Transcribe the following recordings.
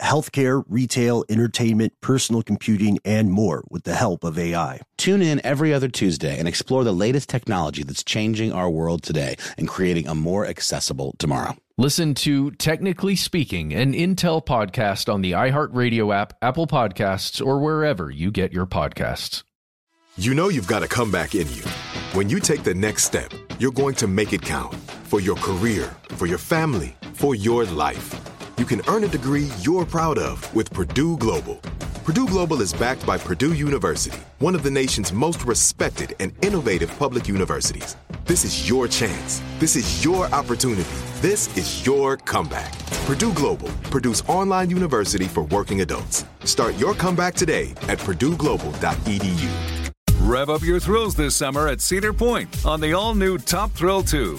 healthcare, retail, entertainment, personal computing, and more with the help of AI. Tune in every other Tuesday and explore the latest technology that's changing our world today and creating a more accessible tomorrow. Listen to Technically Speaking, an Intel podcast on the iHeartRadio app, Apple Podcasts, or wherever you get your podcasts. You know you've got a comeback in you. When you take the next step, you're going to make it count for your career, for your family, for your life. You can earn a degree you're proud of with Purdue Global. Purdue Global is backed by Purdue University, one of the nation's most respected and innovative public universities. This is your chance. This is your opportunity. This is your comeback. Purdue Global, Purdue's online university for working adults. Start your comeback today at purdueglobal.edu. Rev up your thrills this summer at Cedar Point on the all new Top Thrill 2.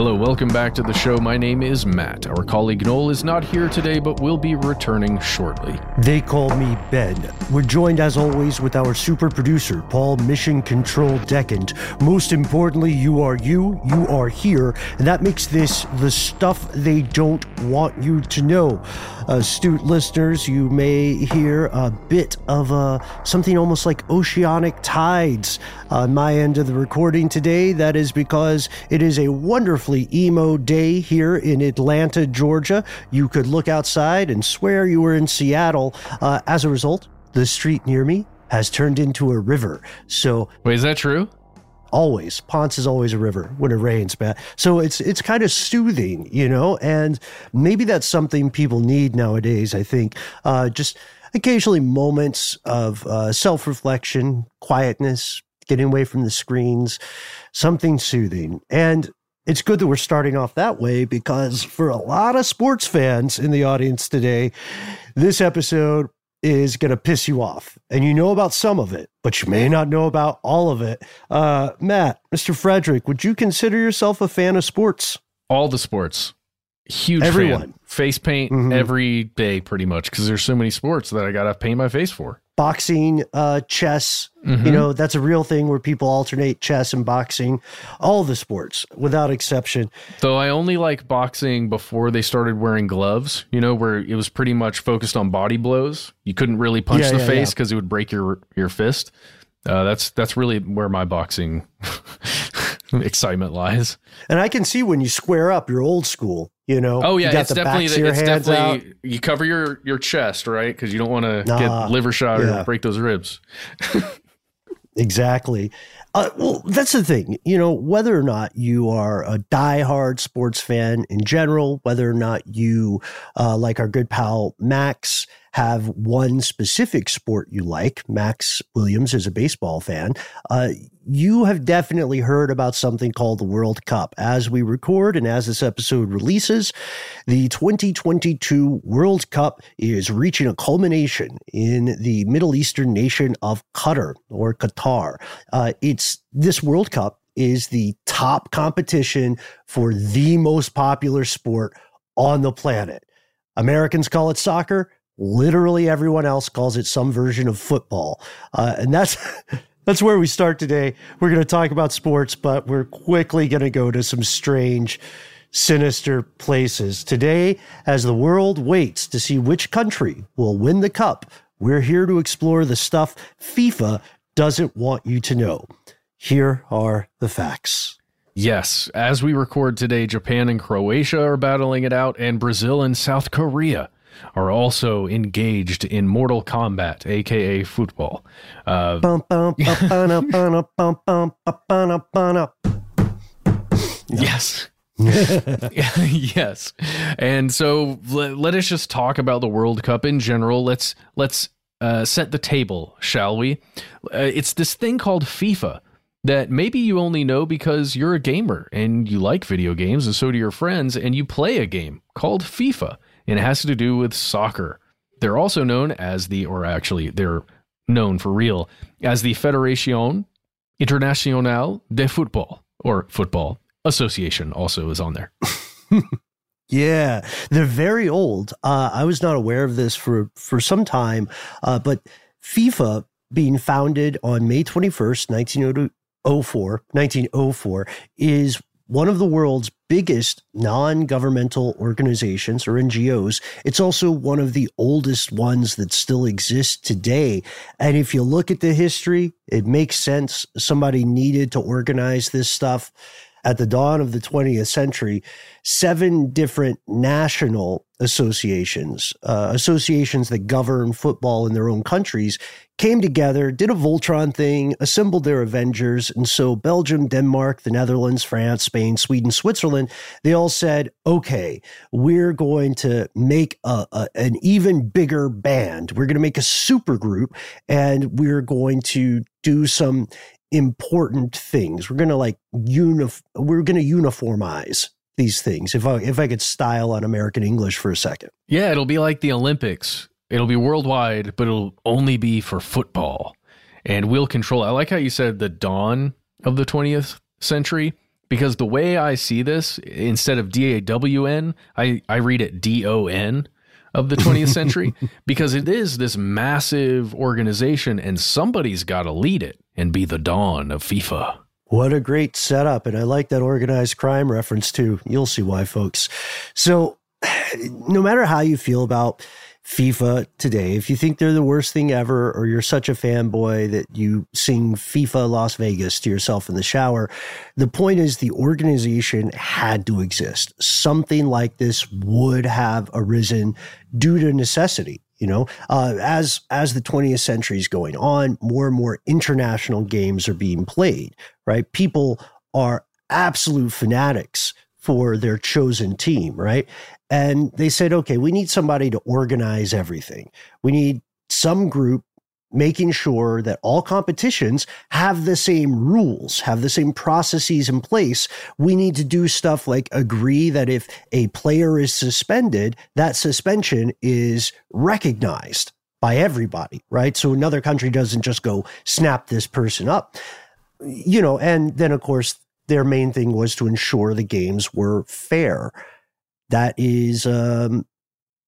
Hello, welcome back to the show. My name is Matt. Our colleague Noel is not here today, but will be returning shortly. They call me Ben. We're joined as always with our super producer, Paul Mission Control Decant. Most importantly, you are you, you are here, and that makes this the stuff they don't want you to know. Astute listeners, you may hear a bit of a something almost like oceanic tides on my end of the recording today. That is because it is a wonderfully emo day here in Atlanta, Georgia. You could look outside and swear you were in Seattle. Uh, as a result, the street near me has turned into a river. So Wait, is that true? Always Ponce is always a river when it rains, Matt. So it's it's kind of soothing, you know, and maybe that's something people need nowadays. I think uh, just occasionally moments of uh, self reflection, quietness, getting away from the screens, something soothing, and. It's good that we're starting off that way because for a lot of sports fans in the audience today, this episode is going to piss you off. And you know about some of it, but you may not know about all of it. Uh, Matt, Mr. Frederick, would you consider yourself a fan of sports? All the sports. Huge Everyone. fan. Face paint Mhm. every day, pretty much, because there's so many sports that I got to paint my face for. Boxing, uh, chess, Mhm. you know, that's a real thing where people alternate chess and boxing, all the sports without exception. Though I only like boxing before they started wearing gloves, you know, where it was pretty much focused on body blows. You couldn't really punch Yeah, the yeah, face yeah. because it would break your your fist. Uh, that's that's really where my boxing excitement lies. And I can see when you square up, you're old school, you know. Oh yeah, you got it's the definitely your it's definitely out. you cover your your chest, right? Because you don't want to Nah, get liver shot yeah. or break those ribs. Exactly. Uh, well, that's the thing. You know, whether or not you are a diehard sports fan in general, whether or not you, uh, like our good pal Max, have one specific sport you like. Max Williams is a baseball fan. Uh, you have definitely heard about something called the World Cup. As we record and as this episode releases, the 2022 World Cup is reaching a culmination in the Middle Eastern nation of Qatar or Qatar. Uh, it's this World Cup is the top competition for the most popular sport on the planet. Americans call it soccer. Literally everyone else calls it some version of football. Uh, and that's that's where we start today. We're going to talk about sports, but we're quickly going to go to some strange, sinister places. Today, as the world waits to see which country will win the cup, we're here to explore the stuff FIFA doesn't want you to know. Here are the facts. Yes, as we record today, Japan and Croatia are battling it out, and Brazil and South Korea are also engaged in Mortal Kombat, aka football. Uh, Bum, bum, ba, ba, na, ba, na, bum, bum, ba, ba, na, ba, na. Yes. yes. And so let, let us just talk about the World Cup in general. Let's let's uh, set the table, shall we? Uh, it's this thing called FIFA that maybe you only know because you're a gamer and you like video games and so do your friends and you play a game called FIFA and it has to do with soccer. They're also known as the or actually they're known for real as the Federación Internacional de Football or Football Association also is on there. Yeah, they're very old. Uh, I was not aware of this for for some time, uh, but FIFA being founded on May twenty first, nineteen oh four, 1904, is one of the world's biggest non governmental organizations or NGOs. It's also one of the oldest ones that still exist today. And if you look at the history, it makes sense. Somebody needed to organize this stuff at the dawn of the 20th century, seven different national associations, uh, associations that govern football in their own countries, came together, did a Voltron thing, assembled their Avengers. And so Belgium, Denmark, the Netherlands, France, Spain, Sweden, Switzerland, they all said, okay, we're going to make a, a, an even bigger band. We're going to make a super group and we're going to do some important things. We're going to like unif- we're going to uniformize these things. If I if I could style on American English for a second. Yeah, it'll be like the Olympics. It'll be worldwide, but it'll only be for football. And we'll control. I like how you said the dawn of the 20th century because the way I see this, instead of D A W N, I, I read it D O N of the 20th century because it is this massive organization and somebody's got to lead it and be the dawn of FIFA. What a great setup. And I like that organized crime reference too. You'll see why, folks. So, no matter how you feel about FIFA today, if you think they're the worst thing ever, or you're such a fanboy that you sing FIFA Las Vegas to yourself in the shower, the point is the organization had to exist. Something like this would have arisen due to necessity. You know, uh, as as the 20th century is going on, more and more international games are being played. Right, people are absolute fanatics for their chosen team, right? And they said, okay, we need somebody to organize everything. We need some group making sure that all competitions have the same rules, have the same processes in place. We need to do stuff like agree that if a player is suspended, that suspension is recognized by everybody, right? So another country doesn't just go snap this person up. You know, and then of course their main thing was to ensure the games were fair. That is um,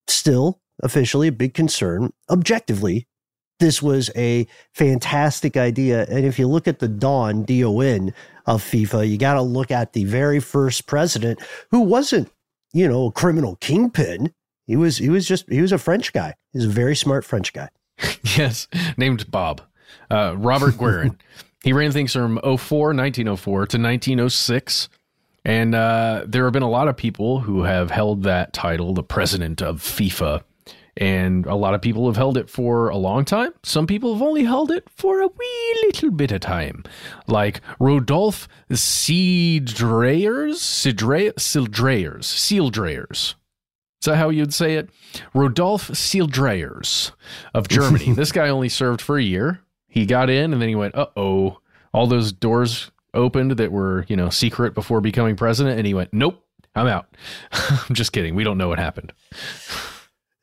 still officially a big concern. Objectively, this was a fantastic idea. And if you look at the dawn, D O N, of FIFA, you got to look at the very first president who wasn't, you know, a criminal kingpin. He was, he was just, he was a French guy. He's a very smart French guy. yes, named Bob. Uh, Robert Guerin. he ran things from 04, 1904 to 1906. And uh, there have been a lot of people who have held that title, the president of FIFA. And a lot of people have held it for a long time. Some people have only held it for a wee little bit of time. Like Rodolphe Seedrayers, Seedrayers, Seedrayers. Is that how you'd say it? Rodolphe Seedrayers of Germany. this guy only served for a year. He got in and then he went, uh oh. All those doors opened that were, you know, secret before becoming president. And he went, nope, I'm out. I'm just kidding. We don't know what happened.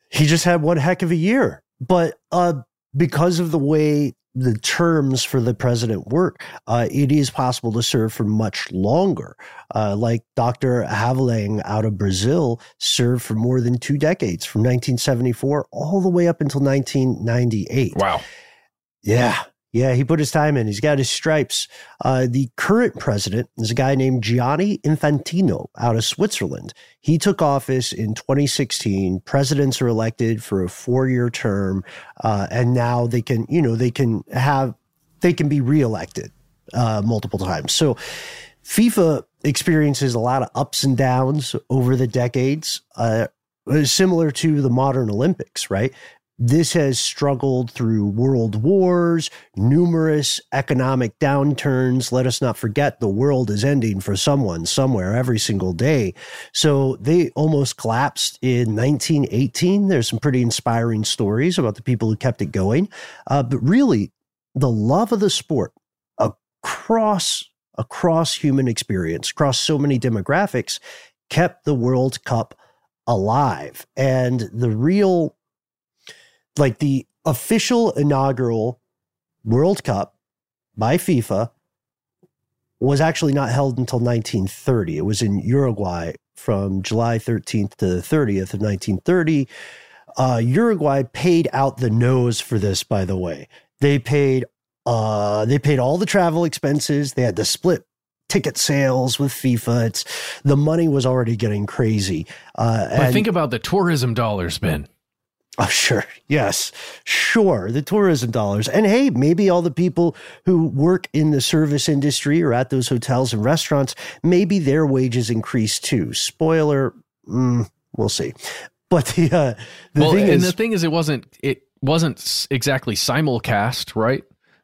He just had one heck of a year. But uh, because of the way the terms for the president work, uh, it is possible to serve for much longer. Uh, like Dr. Havelange out of Brazil served for more than two decades, from 1974 all the way up until 1998. Wow. Yeah. Yeah, he put his time in. He's got his stripes. Uh, the current president is a guy named Gianni Infantino out of Switzerland. He took office in 2016. Presidents are elected for a four-year term, uh, and now they can, you know, they can have, they can be reelected uh, multiple times. So FIFA experiences a lot of ups and downs over the decades, uh, similar to the modern Olympics, right? This has struggled through world wars, numerous economic downturns. Let us not forget the world is ending for someone somewhere every single day. So they almost collapsed in 1918. There's some pretty inspiring stories about the people who kept it going. Uh, but really, the love of the sport across across human experience, across so many demographics, kept the World Cup alive. And the real like the official inaugural World Cup by FIFA was actually not held until 1930. It was in Uruguay from July 13th to the 30th of 1930. Uh, Uruguay paid out the nose for this, by the way. They paid uh, they paid all the travel expenses. They had to split ticket sales with FIFA. It's the money was already getting crazy. Uh, but think about the tourism dollars, Ben. Oh, sure. Yes, sure. The tourism dollars. And hey, maybe all the people who work in the service industry or at those hotels and restaurants, maybe their wages increase too. Spoiler, mm, we'll see. But the, uh, the well, thing and is, the thing is, it wasn't, it wasn't exactly simulcast, right?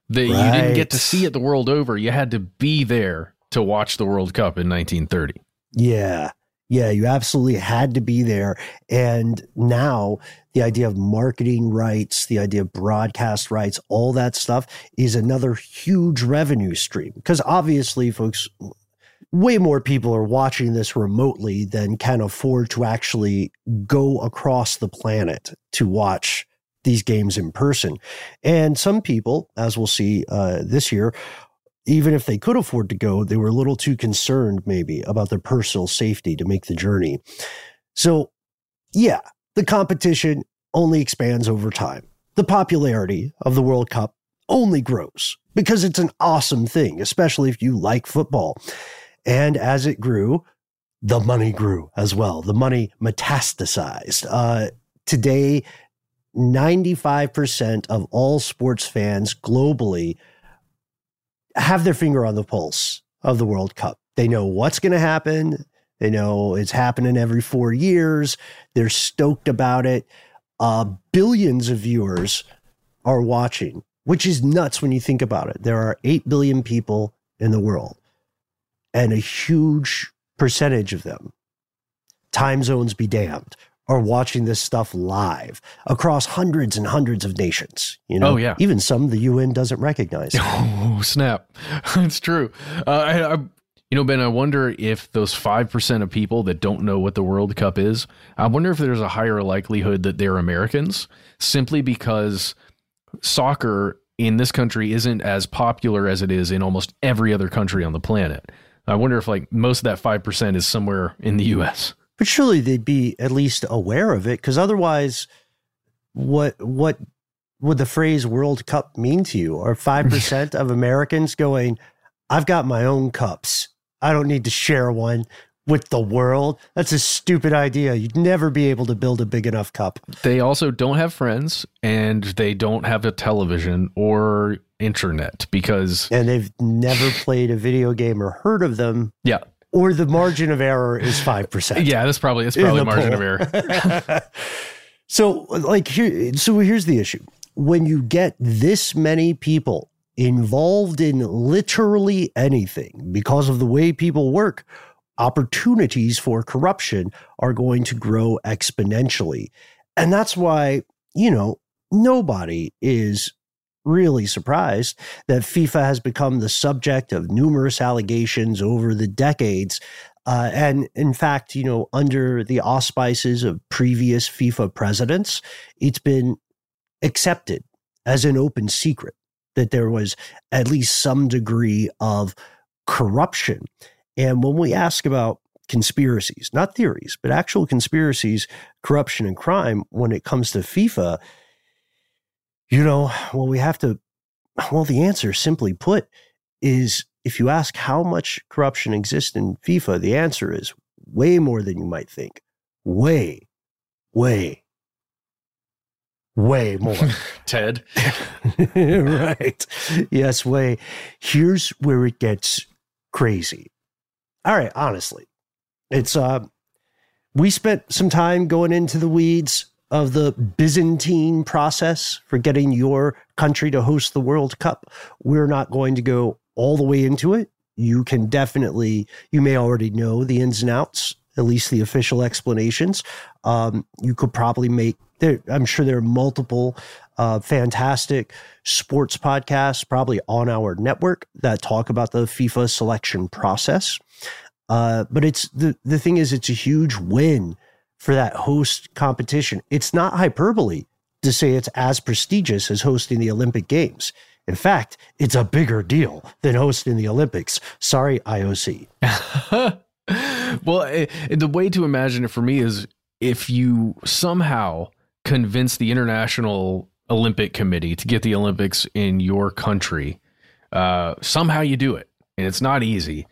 That right. you didn't get to see it the world over. You had to be there to watch the World Cup in 1930. Yeah. Yeah, you absolutely had to be there. And now the idea of marketing rights, the idea of broadcast rights, all that stuff is another huge revenue stream. Because obviously, folks, way more people are watching this remotely than can afford to actually go across the planet to watch these games in person. And some people, as we'll see uh, this year, even if they could afford to go, they were a little too concerned maybe about their personal safety to make the journey. So, yeah, the competition only expands over time. The popularity of the World Cup only grows because it's an awesome thing, especially if you like football. And as it grew, the money grew as well. The money metastasized. Uh, today, 95% of all sports fans globally have their finger on the pulse of the World Cup. They know what's going to happen. They know it's happening every four years. They're stoked about it. Uh, billions of viewers are watching, which is nuts when you think about it. There are 8 billion people in the world, and a huge percentage of them, time zones be damned, are watching this stuff live across hundreds and hundreds of nations. You know, oh, yeah. even some the UN doesn't recognize. Oh, snap. it's true. Uh, I, I, you know, Ben, I wonder if those 5% of people that don't know what the World Cup is, I wonder if there's a higher likelihood that they're Americans simply because soccer in this country isn't as popular as it is in almost every other country on the planet. I wonder if like most of that 5% is somewhere in the US. But surely they'd be at least aware of it, because otherwise, what what would the phrase World Cup mean to you? Are five percent of Americans going, "I've got my own cups. I don't need to share one." with the world. That's a stupid idea. You'd never be able to build a big enough cup. They also don't have friends and they don't have a television or internet because and they've never played a video game or heard of them. Yeah or the margin of error is 5%. Yeah, that's probably that's probably margin poll. of error. so like here so here's the issue. When you get this many people involved in literally anything because of the way people work, opportunities for corruption are going to grow exponentially. And that's why, you know, nobody is really surprised that FIFA has become the subject of numerous allegations over the decades. Uh, and in fact, you know, under the auspices of previous FIFA presidents, it's been accepted as an open secret that there was at least some degree of corruption. And when we ask about conspiracies, not theories, but actual conspiracies, corruption, and crime, when it comes to FIFA, you know, well, we have to, well, the answer, simply put, is if you ask how much corruption exists in FIFA, the answer is way more than you might think. Way, way, way more. Ted. right. Yes, way. Here's where it gets crazy. all right, honestly, it's uh, we spent some time going into the weeds of the Byzantine process for getting your country to host the World Cup. We're not going to go all the way into it. You can definitely, you may already know the ins and outs, at least the official explanations. Um, you could probably make there. I'm sure there are multiple uh, fantastic sports podcasts, probably on our network, that talk about the FIFA selection process. Uh, but it's the the thing is, it's a huge win for that host competition. It's not hyperbole to say it's as prestigious as hosting the Olympic Games. In fact, it's a bigger deal than hosting the Olympics. Sorry, IOC. well, it, eh, the way to imagine it for me is if you somehow convince the International Olympic Committee to get the Olympics in your country, uh, somehow you do it. And it's not easy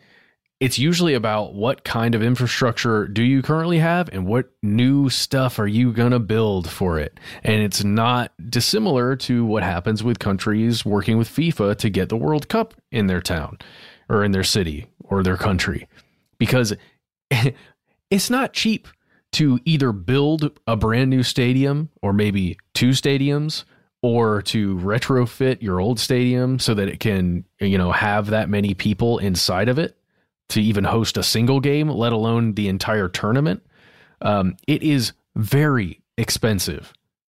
it's usually about what kind of infrastructure do you currently have and what new stuff are you going to build for it. And it's not dissimilar to what happens with countries working with FIFA to get the World Cup in their town or in their city or their country because it's not cheap to either build a brand new stadium or maybe two stadiums or to retrofit your old stadium so that it can you know have that many people inside of it to even host a single game, let alone the entire tournament. Um, it is very expensive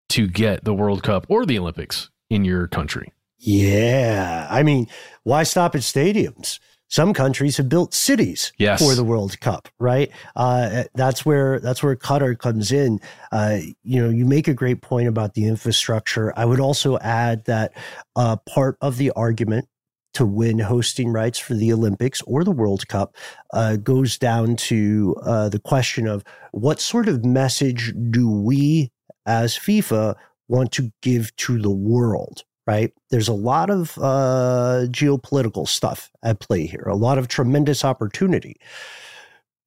to get the World Cup or the Olympics in your country. Yeah. I mean, why stop at stadiums? Some countries have built cities yes. for the World Cup, right? Uh, that's where that's where Qatar comes in. Uh, you know, you make a great point about the infrastructure. I would also add that uh, part of the argument to win hosting rights for the Olympics or the World Cup uh, goes down to uh, the question of what sort of message do we as FIFA want to give to the world? Right. There's a lot of uh, geopolitical stuff at play here, a lot of tremendous opportunity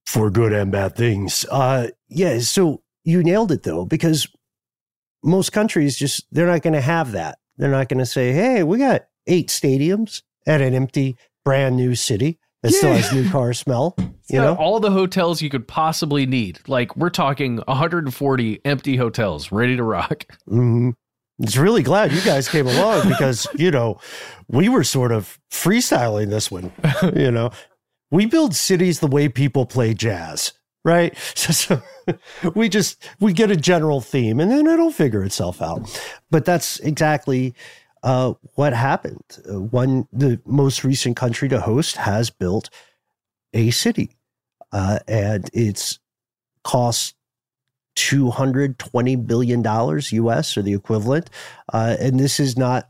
for good and bad things. Uh, yeah. So you nailed it though, because most countries just, they're not going to have that. They're not going to say, hey, we got eight stadiums at an empty, brand new city that yeah. still has new car smell. You know, all the hotels you could possibly need. Like we're talking 140 empty hotels ready to rock. Mm-hmm. It's really glad you guys came along because you know we were sort of freestyling this one. You know, we build cities the way people play jazz, right? So, so we just we get a general theme and then it'll figure itself out. But that's exactly uh, what happened. Uh, one, the most recent country to host has built a city, uh, and it's cost two hundred twenty billion dollars U.S. or the equivalent. Uh, and this is not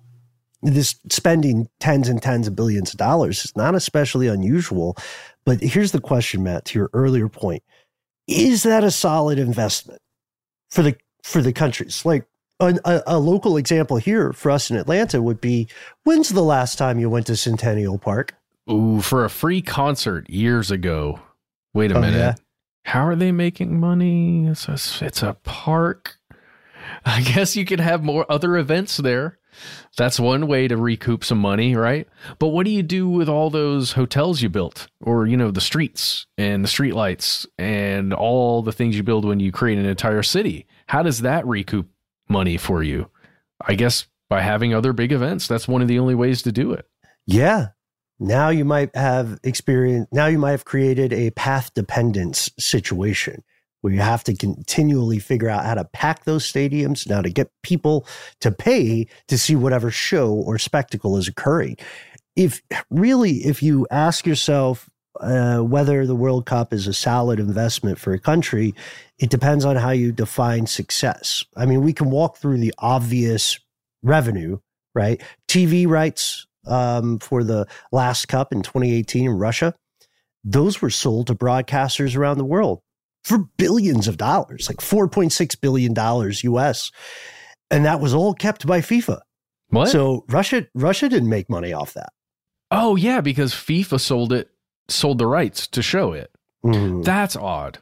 this spending tens and tens of billions of dollars is not especially unusual. But here's the question, Matt, to your earlier point: Is that a solid investment for the for the countries? Like a, a, local example here for us in Atlanta would be when's the last time you went to Centennial Park? Ooh, for a free concert years ago. Wait a oh, minute. Yeah? How are they making money? It's a, it's a park. I guess you could have more other events there. That's one way to recoup some money, right? But what do you do with all those hotels you built or, you know, the streets and the street lights and all the things you build when you create an entire city? How does that recoup money for you. I guess by having other big events, that's one of the only ways to do it. Yeah. Now you might have experienced, now you might have created a path dependence situation where you have to continually figure out how to pack those stadiums, now to get people to pay to see whatever show or spectacle is occurring. If really, if you ask yourself, uh, whether the World Cup is a solid investment for a country, it depends on how you define success. I mean, we can walk through the obvious revenue, right? TV rights um, for the last cup in 2018 in Russia, those were sold to broadcasters around the world for billions of dollars, like $4.6 billion US. And that was all kept by FIFA. What? So Russia Russia didn't make money off that. Oh yeah, because FIFA sold it sold the rights to show it. Mm. That's odd.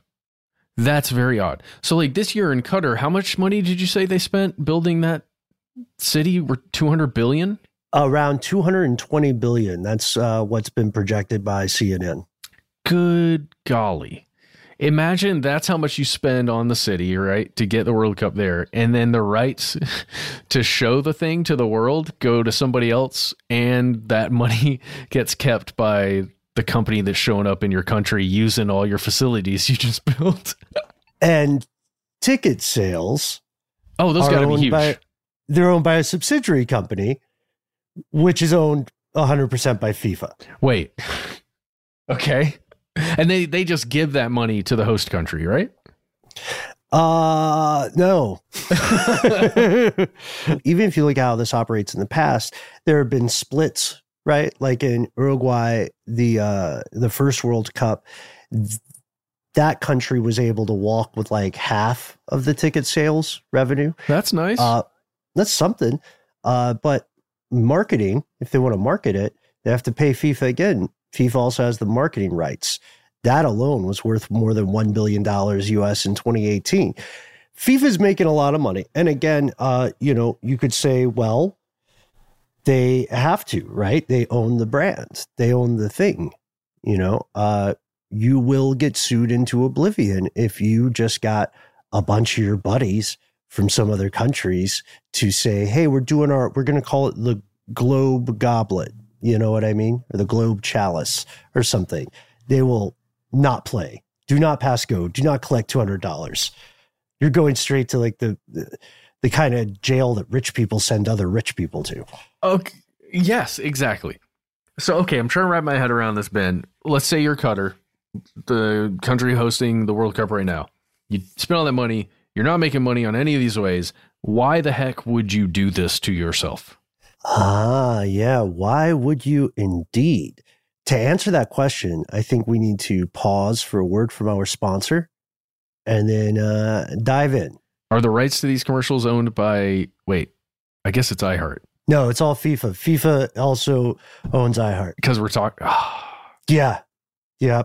That's very odd. So, like this year in Qatar, how much money did you say they spent building that city? Were two hundred billion? Around two hundred and twenty billion. That's uh, what's been projected by CNN. good golly. Imagine that's how much you spend on the city, right, to get the World Cup there. And then the rights to show the thing to the world go to somebody else. And that money gets kept by the company that's showing up in your country using all your facilities you just built. And ticket sales. Oh, those got to be huge. By, they're owned by a subsidiary company, which is owned 100% by FIFA. Wait. Okay. And they they just give that money to the host country, right? Uh no. Even if you look at how this operates in the past, there have been splits, right? Like in Uruguay, the uh the first World Cup, that country was able to walk with like half of the ticket sales revenue. That's nice. Uh that's something. Uh but marketing, if they want to market it, they have to pay FIFA again FIFA also has the marketing rights. That alone was worth more than $1 billion US in 2018. FIFA's making a lot of money. And again, uh, you know, you could say, well, they have to, right? They own the brand, they own the thing. You know, uh, you will get sued into oblivion if you just got a bunch of your buddies from some other countries to say, hey, we're doing our, we're going to call it the Globe Goblet you know what I mean? Or the Globe Chalice or something. They will not play. Do not pass go. Do not collect $200. You're going straight to like the, the, the kind of jail that rich people send other rich people to. Okay. Yes, exactly. So, okay, I'm trying to wrap my head around this, Ben. Let's say you're Qatar, the country hosting the World Cup right now. You spend all that money. You're not making money on any of these ways. Why the heck would you do this to yourself? Ah, yeah. Why would you indeed? To answer that question, I think we need to pause for a word from our sponsor and then uh, dive in. Are the rights to these commercials owned by, wait, I guess it's iHeart. No, it's all FIFA. FIFA also owns iHeart. Because we're talking. Yeah. Yeah.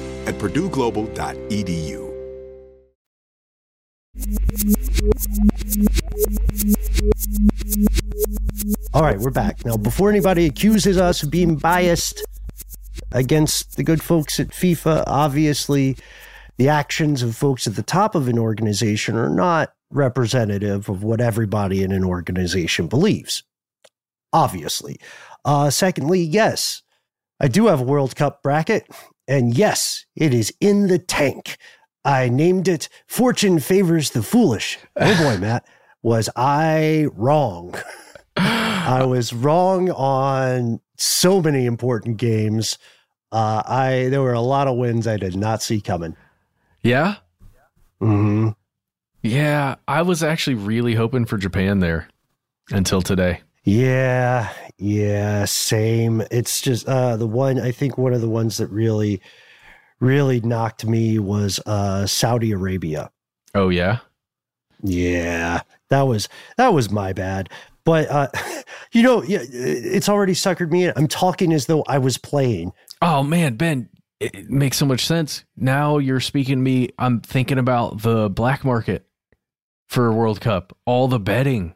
at purdueglobal.edu. All right, we're back. Now, before anybody accuses us of being biased against the good folks at FIFA, obviously the actions of folks at the top of an organization are not representative of what everybody in an organization believes. Obviously. Uh, secondly, yes, I do have a World Cup bracket, and yes, it is in the tank. I named it Fortune Favors the Foolish. Oh boy, Matt, was I wrong? I was wrong on so many important games. Uh, I there were a lot of wins I did not see coming. Yeah. hmm Yeah, I was actually really hoping for Japan there until today. Yeah, yeah, same. It's just uh, the one I think one of the ones that really, really knocked me was uh, Saudi Arabia. Oh yeah. Yeah, that was that was my bad. But uh, you know, it's already suckered me in. I'm talking as though I was playing. Oh man, Ben, it, makes so much sense. Now you're speaking to me. I'm thinking about the black market for World Cup, all the betting,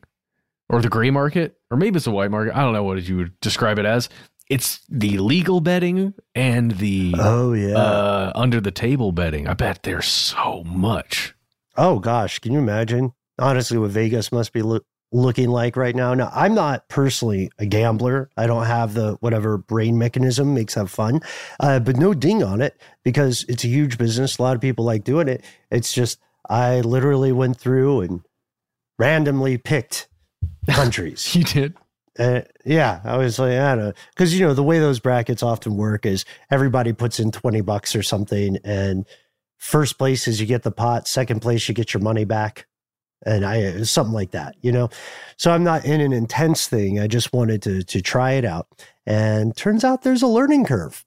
or the gray market, or maybe it's a white market. I don't know what you would describe it as. It's the legal betting and the Oh yeah. uh, under the table betting. I bet there's so much. Oh gosh, can you imagine? Honestly, what Vegas must be loo- looking like right now. Now, I'm not personally a gambler. I don't have the whatever brain mechanism makes that fun, uh, but no ding on it because it's a huge business. A lot of people like doing it. It's just I literally went through and randomly picked countries. You did. Uh, yeah, I was like, I don't know. Because, you know, the way those brackets often work is everybody puts in 20 bucks or something. And first place is you get the pot, second place, you get your money back. And I, something like that, you know? So I'm not in an intense thing. I just wanted to, to try it out. And turns out there's a learning curve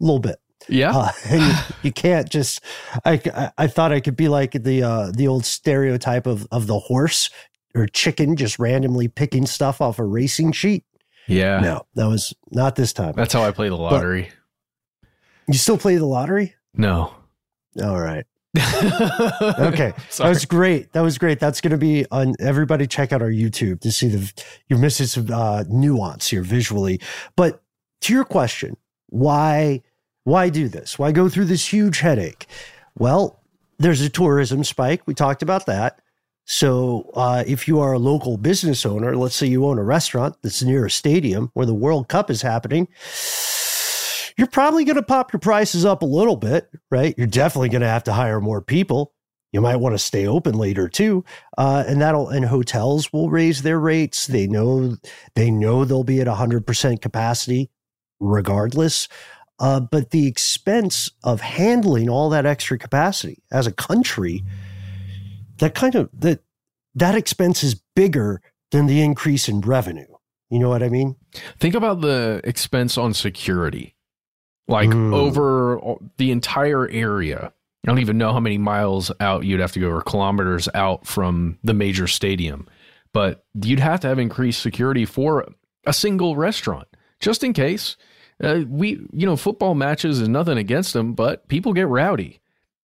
a little bit. Yeah. Uh, and you, you can't just. I, I I thought I could be like the uh, the old stereotype of of the horse or chicken just randomly picking stuff off a racing sheet. yeah. No, that was not this time. That's how I play the lottery. You still play the lottery? no. All right. Okay. That was great. That was great. That's going to be on everybody check out our YouTube to see the you're missing some uh, nuance here visually. But to your question, why why do this? Why go through this huge headache? Well, there's a tourism spike. We talked about that. So, uh, if you are a local business owner, let's say you own a restaurant that's near a stadium where the World Cup is happening, you're probably going to pop your prices up a little bit, right? You're definitely going to have to hire more people. You might want to stay open later too, uh, and that'll and hotels will raise their rates. They know they know they'll be at 100 percent capacity, regardless. Uh, but the expense of handling all that extra capacity as a country, that kind of that that expense is bigger than the increase in revenue. You know what I mean? Think about the expense on security. Like Mm. over the entire area. I don't even know how many miles out you'd have to go or kilometers out from the major stadium. But you'd have to have increased security for a single restaurant just in case. Uh, we, you know, football matches is nothing against them, but people get rowdy.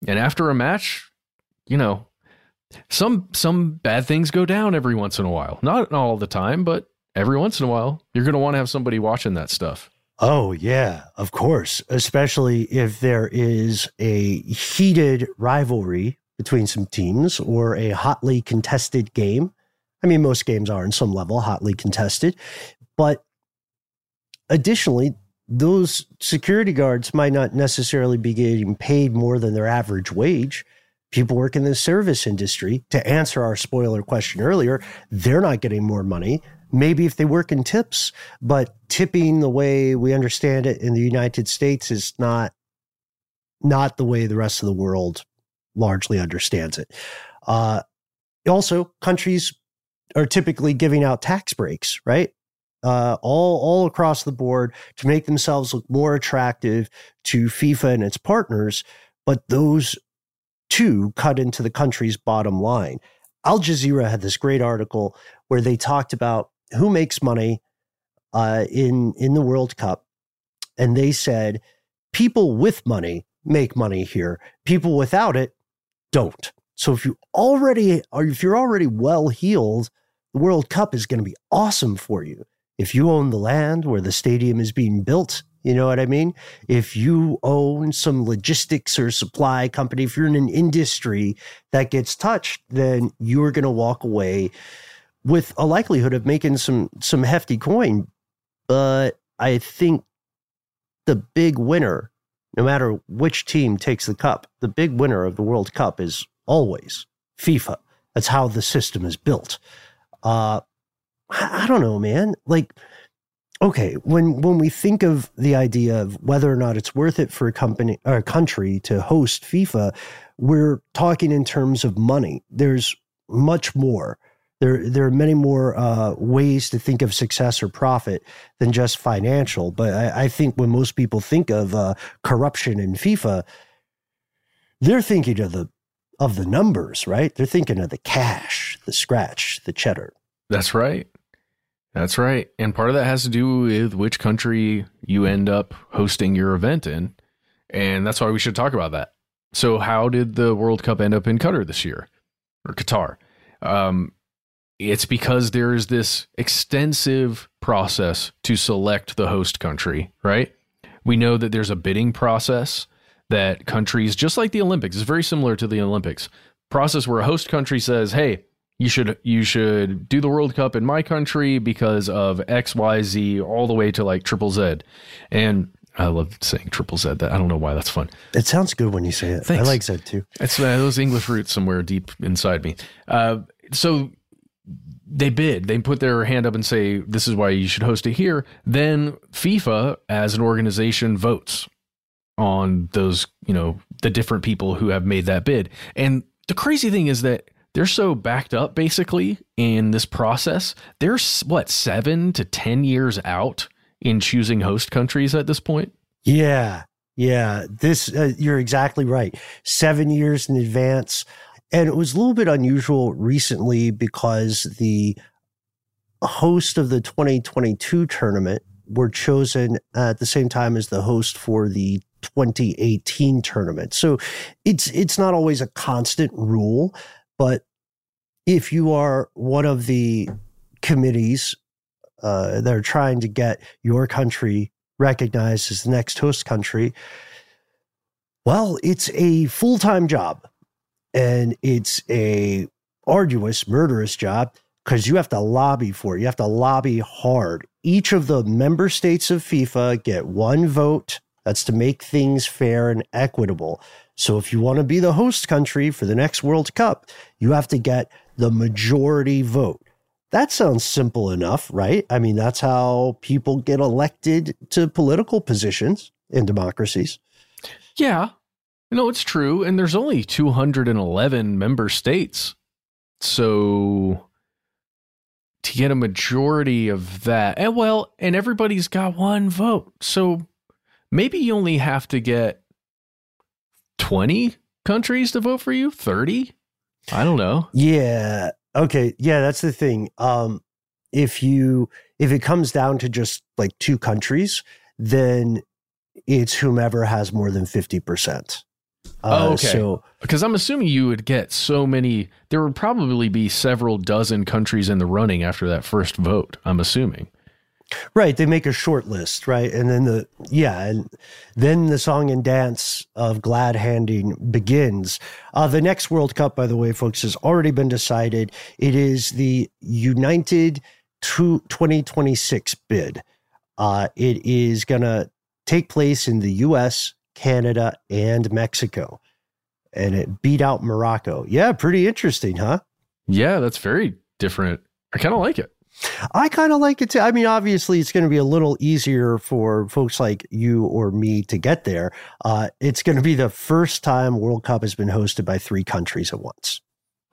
And after a match, you know, some some bad things go down every once in a while. Not all the time, but every once in a while, you're going to want to have somebody watching that stuff. Oh, yeah, of course. Especially if there is a heated rivalry between some teams or a hotly contested game. I mean, most games are in some level hotly contested. But additionally, those security guards might not necessarily be getting paid more than their average wage. People work in the service industry, to answer our spoiler question earlier, they're not getting more money maybe if they work in tips, but tipping the way we understand it in the United States is not not the way the rest of the world largely understands it. Uh, also, countries are typically giving out tax breaks, right? Uh, all all across the board to make themselves look more attractive to FIFA and its partners, but those two cut into the country's bottom line. Al Jazeera had this great article where they talked about who makes money uh, in in the World Cup, and they said people with money make money here. People without it don't. So if you already or if you're already well heeled, the World Cup is going to be awesome for you. If you own the land where the stadium is being built, you know what I mean? If you own some logistics or supply company, if you're in an industry that gets touched, then you're going to walk away with a likelihood of making some some hefty coin. But I think the big winner, no matter which team takes the cup, the big winner of the World Cup is always FIFA. That's how the system is built. Uh, I, I don't know, man. Like, okay, when when we think of the idea of whether or not it's worth it for a company or a country to host FIFA, we're talking in terms of money. There's much more. There, there are many more uh, ways to think of success or profit than just financial. But I, I think when most people think of uh, corruption in FIFA, they're thinking of the of the numbers, right? They're thinking of the cash, the scratch, the cheddar. That's right. That's right. And part of that has to do with which country you end up hosting your event in. And that's why we should talk about that. So, how did the World Cup end up in Qatar this year or Qatar? Um, it's because there is this extensive process to select the host country, right? We know that there's a bidding process that countries, just like the Olympics, is very similar to the Olympics process where a host country says, "Hey, you should you should do the World Cup in my country because of X, Y, Z, all the way to like triple Z," and I love saying triple Z. That I don't know why that's fun. It sounds good when you say it. Thanks. I like Z too. It's uh, those English roots somewhere deep inside me. Uh, so they bid. They put their hand up and say, "This is why you should host it here." Then FIFA, as an organization, votes on those, you know, the different people who have made that bid. And the crazy thing is that they're so backed up, basically, in this process. They're what seven to ten years out in choosing host countries at this point. Yeah, yeah. This uh, you're exactly right. Seven years in advance. And it was a little bit unusual recently because the host of the 2022 tournament were chosen at the same time as the host for the 2018 tournament. So it's it's not always a constant rule, but if you are one of the committees uh, that are trying to get your country recognized as the next host country, well, it's a full time job and it's a arduous, murderous job because you have to lobby for it. You have to lobby hard. Each of the member states of FIFA get one vote. That's to make things fair and equitable. So if you want to be the host country for the next World Cup, you have to get the majority vote. That sounds simple enough, right? I mean, that's how people get elected to political positions in democracies. Yeah, no, it's true. And there's only 211 member states. So to get a majority of that, and well, and everybody's got one vote. So maybe you only have to get 20 countries to vote for you, 30? I don't know. Yeah. Okay. Yeah, that's the thing. Um, if you if it comes down to just like two countries, then it's whomever has more than fifty percent. oh, okay. So because I'm assuming you would get so many, there would probably be several dozen countries in the running after that first vote. I'm assuming. Right, they make a short list, right? And then the yeah, and then the song and dance of glad handing begins. Uh, the next World Cup, by the way, folks, has already been decided. It is the United 2026 bid. Uh, it is going to take place in the U.S., Canada, and Mexico, and it beat out Morocco. Yeah, pretty interesting, huh? Yeah, that's very different. I kind of like it. I kind of like it too. I mean, obviously, it's going to be a little easier for folks like you or me to get there. Uh, it's going to be the first time World Cup has been hosted by three countries at once.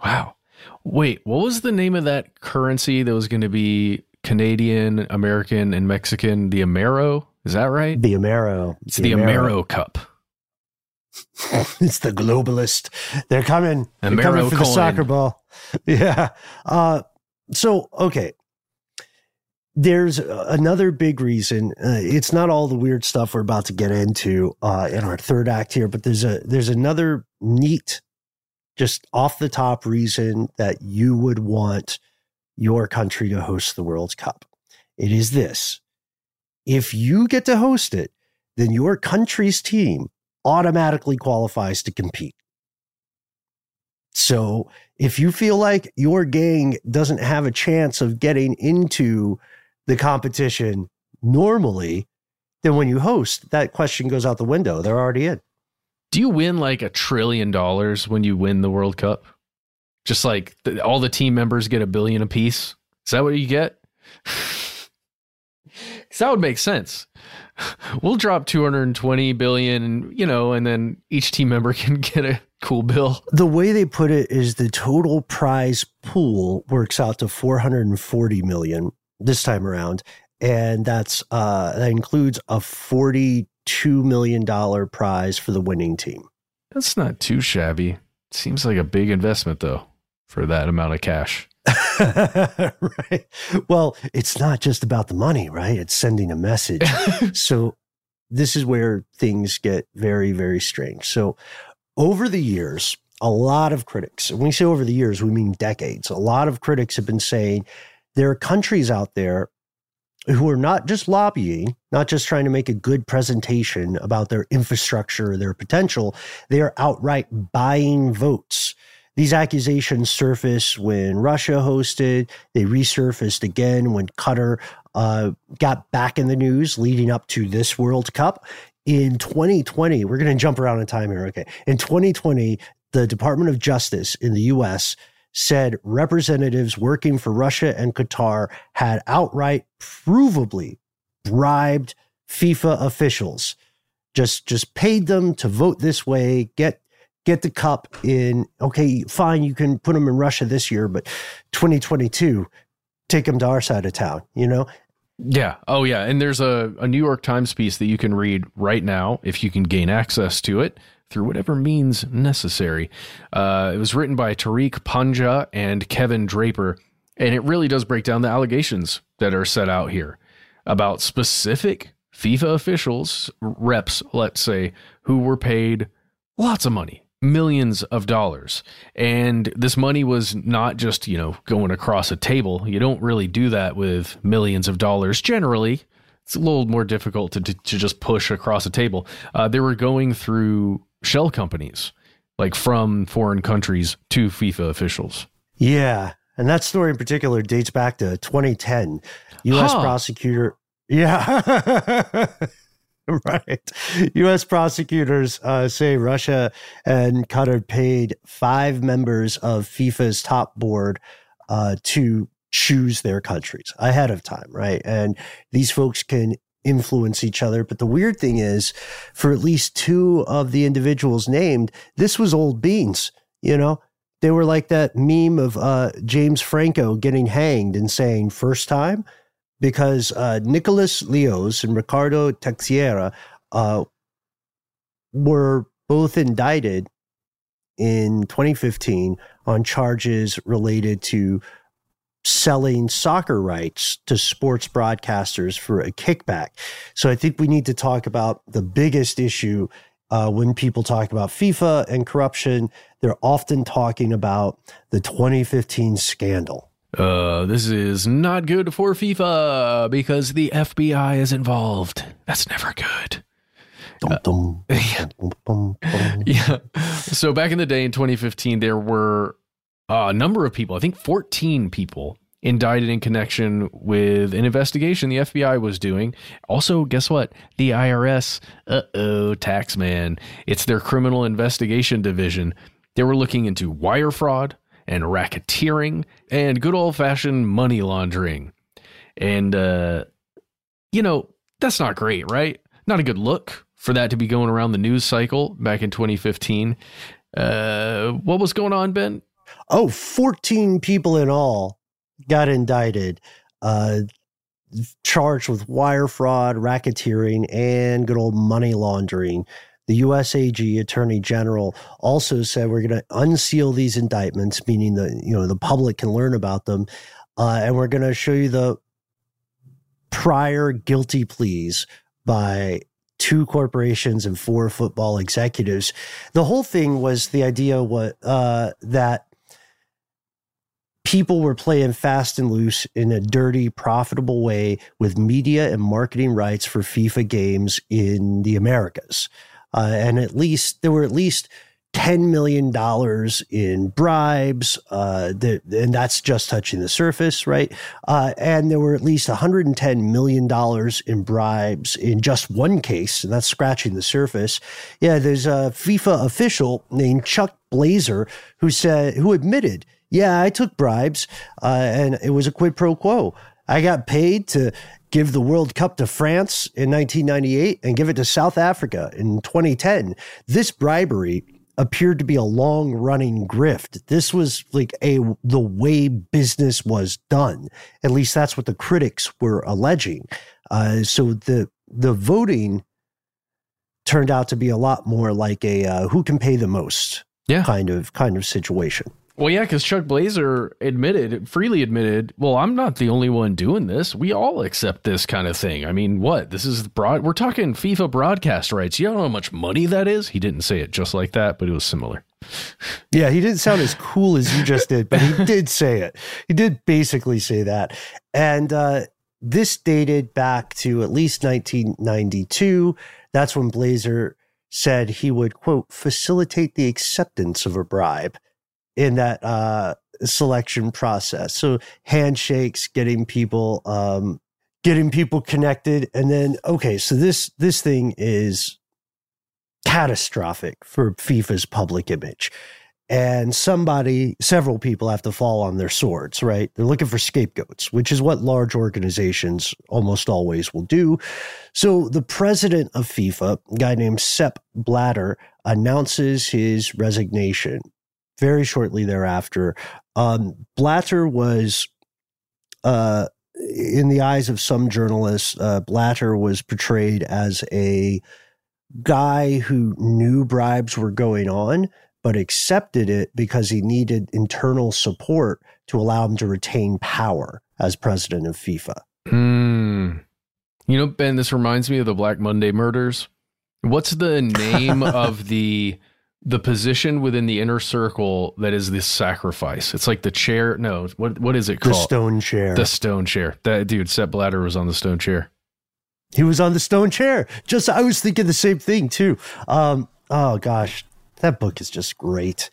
Wow. Wait, what was the name of that currency that was going to be Canadian, American, and Mexican? The Amero? Is that right? The Amero. It's the, the Amero. Amero Cup. it's the globalist. They're coming. Amero They're coming for coin. the soccer ball. Yeah. Uh, so, okay there's another big reason. Uh, it's not all the weird stuff we're about to get into uh, in our third act here, but there's a there's another neat, just off the top reason that you would want your country to host the World Cup. It is this if you get to host it, then your country's team automatically qualifies to compete. So if you feel like your gang doesn't have a chance of getting into the competition normally, then when you host, that question goes out the window. They're already in. Do you win like a trillion dollars when you win the World Cup? Just like the, all the team members get a billion apiece? Is that what you get? Because that would make sense. We'll drop 220 billion, you know, and then each team member can get a cool bill. The way they put it is the total prize pool works out to 440 million this time around. And that's uh that includes a 42 million dollar prize for the winning team. That's not too shabby. Seems like a big investment though for that amount of cash. right. Well, it's not just about the money, right? It's sending a message. so this is where things get very, very strange. So over the years, a lot of critics, and when we say over the years, we mean decades, a lot of critics have been saying there are countries out there who are not just lobbying, not just trying to make a good presentation about their infrastructure, their potential, they are outright buying votes. These accusations surfaced when Russia hosted. They resurfaced again when Qatar uh, got back in the news leading up to this World Cup. In 2020, we're going to jump around in time here. Okay. In 2020, the Department of Justice in the US said representatives working for Russia and Qatar had outright provably bribed FIFA officials. Just just paid them to vote this way, get get the cup in okay, fine, you can put them in Russia this year, but 2022 take them to our side of town, you know? Yeah. Oh, yeah. And there's a, a New York Times piece that you can read right now if you can gain access to it through whatever means necessary. Uh, it was written by Tariq Panja and Kevin Draper, and it really does break down the allegations that are set out here about specific FIFA officials, reps, let's say, who were paid lots of money millions of dollars. And this money was not just, you know, going across a table. You don't really do that with millions of dollars generally. It's a little more difficult to, to, to just push across a table. Uh, they were going through shell companies, like from foreign countries to FIFA officials. Yeah. And that story in particular dates back to 2010. U.S. Huh. prosecutor. Yeah. right. U.S. prosecutors uh, say Russia and Qatar paid five members of FIFA's top board uh, to choose their countries ahead of time, right? And these folks can influence each other. But the weird thing is, for at least two of the individuals named, this was old beans, you know? They were like that meme of uh, James Franco getting hanged and saying, first time? because uh, Nicholas Leoz and Ricardo Teixeira uh, were both indicted in 2015 on charges related to selling soccer rights to sports broadcasters for a kickback. So I think we need to talk about the biggest issue uh, when people talk about FIFA and corruption. They're often talking about the 2015 scandal. Uh, this is not good for FIFA because the FBI is involved. That's never good. Uh, yeah. yeah. So back in the day in 2015, there were a number of people, I think 14 people indicted in connection with an investigation the FBI was doing. Also, guess what? The IRS, uh oh, taxman. It's their criminal investigation division. They were looking into wire fraud, and racketeering and good old fashioned money laundering. And, uh, you know, that's not great, right? Not a good look for that to be going around the news cycle back in 2015. Uh, what was going on, Ben? Oh, 14 people in all got indicted, uh, charged with wire fraud, racketeering, and good old money laundering. The USAG Attorney General also said we're going to unseal these indictments, meaning the you know the public can learn about them, uh, and we're going to show you the prior guilty pleas by two corporations and four football executives. The whole thing was the idea what uh, that people were playing fast and loose in a dirty, profitable way with media and marketing rights for FIFA games in the Americas. Uh, and at least there were at least $10 million in bribes. Uh, and that's just touching the surface, right? Uh, and there were at least $110 million in bribes in just one case, and that's scratching the surface. Yeah, there's a FIFA official named Chuck Blazer who said, who admitted, yeah, I took bribes, uh, and it was a quid pro quo. I got paid to give the World Cup to France in 1998 and give it to South Africa in 2010. This bribery appeared to be a long running grift. This was like a the way business was done. At least that's what the critics were alleging. Uh, so the the voting turned out to be a lot more like a uh, who can pay the most Yeah. kind of kind of situation. Well, yeah, because Chuck Blazer admitted, freely admitted, well, I'm not the only one doing this. We all accept this kind of thing. I mean, what? This is broad. We're talking FIFA broadcast rights. You don't know how much money that is? He didn't say it just like that, but it was similar. Yeah, he didn't sound as cool as you just did, but he did say it. He did basically say that. And uh, this dated back to at least 1992. That's when Blazer said he would, quote, facilitate the acceptance of a bribe in that uh, selection process. So handshakes, getting people, um, getting people connected, and then okay, so this this thing is catastrophic for FIFA's public image. And somebody, several people have to fall on their swords, right? They're looking for scapegoats, which is what large organizations almost always will do. So the president of FIFA, a guy named Sepp Blatter, announces his resignation very shortly thereafter. Um, Blatter was, uh, in the eyes of some journalists, uh, Blatter was portrayed as a guy who knew bribes were going on, but accepted it because he needed internal support to allow him to retain power as president of FIFA. Hmm. You know, Ben, this reminds me of the Black Monday murders. What's the name of the the position within the inner circle that is this sacrifice? It's like the chair. No, what what is it called? The stone chair. The stone chair. That dude, Sepp Blatter was on the stone chair. he was on the stone chair. Just I was thinking the same thing too. Um, oh gosh, that book is just great.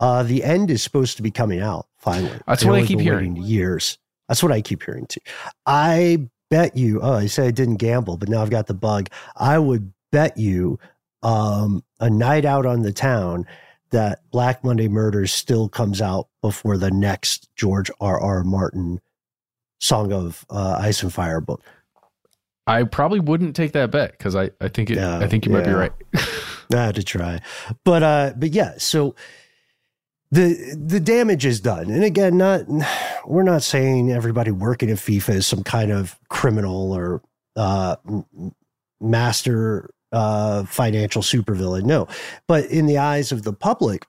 Uh, the end is supposed to be coming out finally. That's They what I keep hearing. Years. That's what I keep hearing too. I bet you. Oh, I said I didn't gamble, but now I've got the bug. I would bet you um, a night out on the town that Black Monday Murders still comes out before the next George R. R. Martin Song of uh, Ice and Fire book. I probably wouldn't take that bet because I, I think it, Yeah, I think you might be right. I had to try, but uh, but yeah. So the the damage is done, and again, not we're not saying everybody working at FIFA is some kind of criminal or uh, master uh, financial supervillain. No, but in the eyes of the public,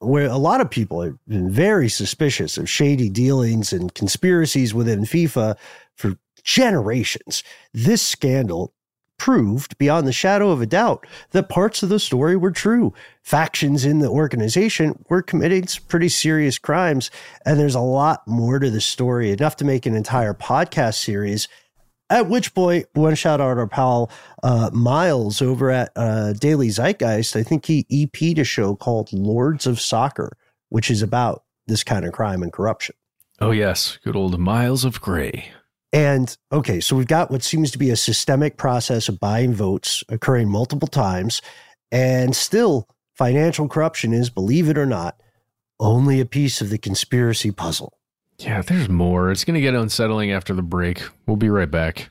where a lot of people have been very suspicious of shady dealings and conspiracies within FIFA for generations, this scandal proved beyond the shadow of a doubt that parts of the story were true. Factions in the organization were committing some pretty serious crimes, and there's a lot more to the story, enough to make an entire podcast series. At which one want to shout out our pal uh, Miles over at uh, Daily Zeitgeist. I think he EP'd a show called Lords of Soccer, which is about this kind of crime and corruption. oh yes, good old Miles of Gray. And okay, so we've got what seems to be a systemic process of buying votes occurring multiple times. And still, financial corruption is, believe it or not, only a piece of the conspiracy puzzle. Yeah, there's more. It's gonna get unsettling after the break. We'll be right back.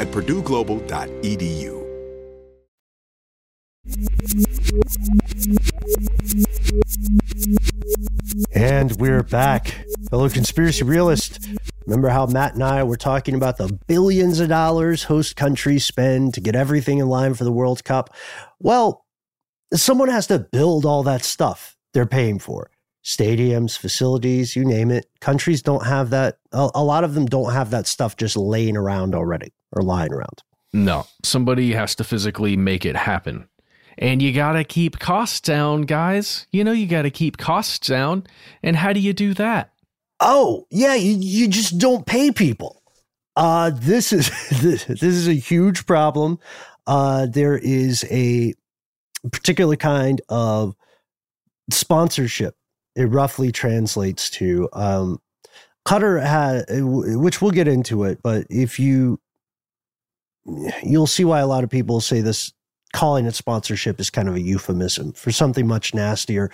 at purdueglobal.edu. And we're back. Fellow conspiracy realist. Remember how Matt and I were talking about the billions of dollars host countries spend to get everything in line for the World Cup? Well, someone has to build all that stuff they're paying for stadiums, facilities, you name it. Countries don't have that. A, a lot of them don't have that stuff just laying around already or lying around. No, somebody has to physically make it happen. And you got to keep costs down, guys. You know, you got to keep costs down. And how do you do that? Oh, yeah, you, you just don't pay people. Uh, this is this, this is a huge problem. Uh, there is a particular kind of sponsorship. It roughly translates to um, Qatar had, which we'll get into it. But if you, you'll see why a lot of people say this calling it sponsorship is kind of a euphemism for something much nastier.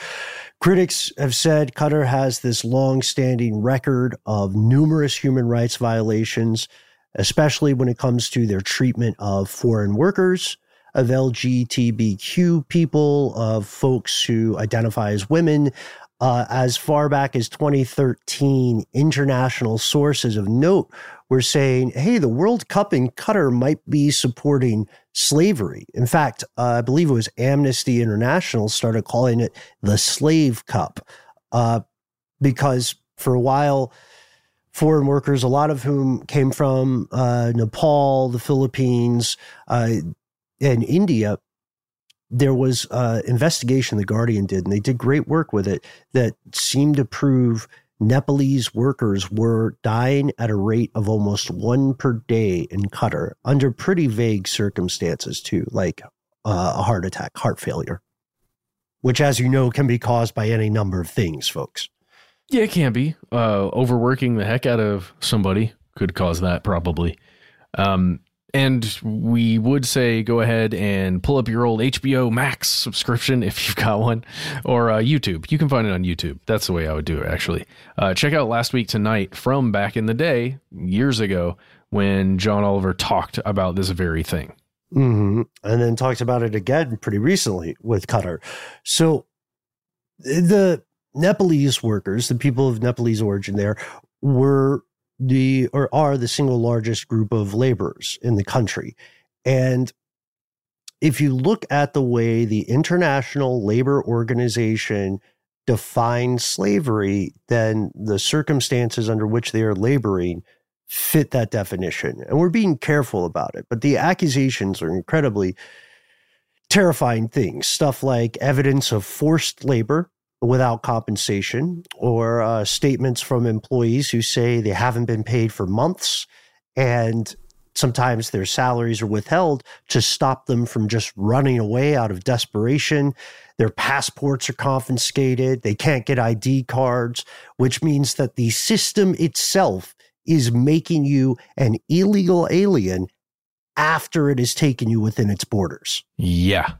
Critics have said Qatar has this long standing record of numerous human rights violations, especially when it comes to their treatment of foreign workers, of LGBTQ people, of folks who identify as women. Uh, as far back as 2013, international sources of note were saying, hey, the World Cup in Qatar might be supporting slavery. In fact, uh, I believe it was Amnesty International started calling it the Slave Cup uh, because for a while, foreign workers, a lot of whom came from uh, Nepal, the Philippines, uh, and India, there was an investigation the Guardian did, and they did great work with it that seemed to prove Nepalese workers were dying at a rate of almost one per day in Qatar under pretty vague circumstances, too, like uh, a heart attack, heart failure, which, as you know, can be caused by any number of things, folks. Yeah, it can be. Uh, overworking the heck out of somebody could cause that, probably. Um, and we would say go ahead and pull up your old HBO Max subscription if you've got one, or uh, YouTube. You can find it on YouTube. That's the way I would do it, actually. Uh, check out Last Week Tonight from back in the day, years ago, when John Oliver talked about this very thing. Mm-hmm. And then talked about it again pretty recently with Qatar. So the Nepalese workers, the people of Nepalese origin there, were the or are the single largest group of laborers in the country. And if you look at the way the International Labor Organization defines slavery, then the circumstances under which they are laboring fit that definition. And we're being careful about it. But the accusations are incredibly terrifying things. Stuff like evidence of forced labor without compensation, or uh, statements from employees who say they haven't been paid for months and sometimes their salaries are withheld to stop them from just running away out of desperation. Their passports are confiscated. They can't get ID cards, which means that the system itself is making you an illegal alien after it has taken you within its borders. Yeah.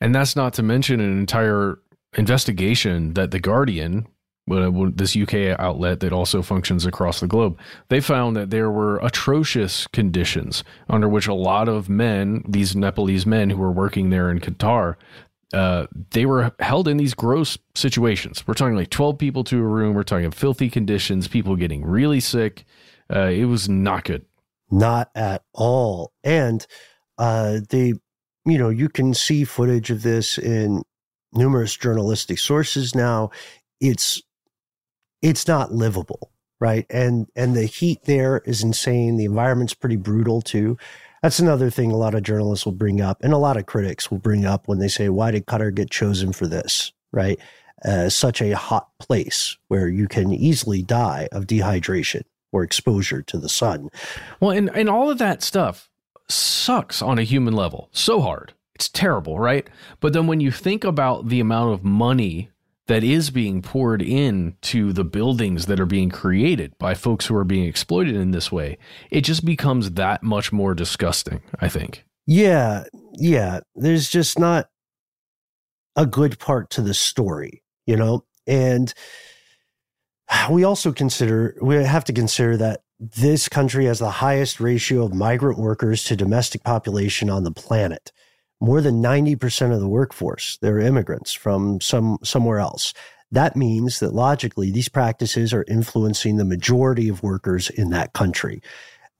And that's not to mention an entire investigation that The Guardian, this UK outlet that also functions across the globe, they found that there were atrocious conditions under which a lot of men, these Nepalese men who were working there in Qatar, uh, they were held in these gross situations. We're talking like 12 people to a room. We're talking filthy conditions, people getting really sick. Uh, it was not good. Not at all. And uh, they, you know, you can see footage of this in numerous journalistic sources now. It's it's not livable, right? And and the heat there is insane. The environment's pretty brutal too. That's another thing a lot of journalists will bring up, and a lot of critics will bring up when they say, "Why did Qatar get chosen for this?" Right? Uh, such a hot place where you can easily die of dehydration or exposure to the sun. Well, and and all of that stuff sucks on a human level so hard. It's terrible, right? But then when you think about the amount of money that is being poured into the buildings that are being created by folks who are being exploited in this way, it just becomes that much more disgusting, I think. Yeah, yeah. There's just not a good part to the story, you know? And we also consider, we have to consider that this country has the highest ratio of migrant workers to domestic population on the planet more than 90% of the workforce, they're immigrants from some somewhere else. That means that logically these practices are influencing the majority of workers in that country.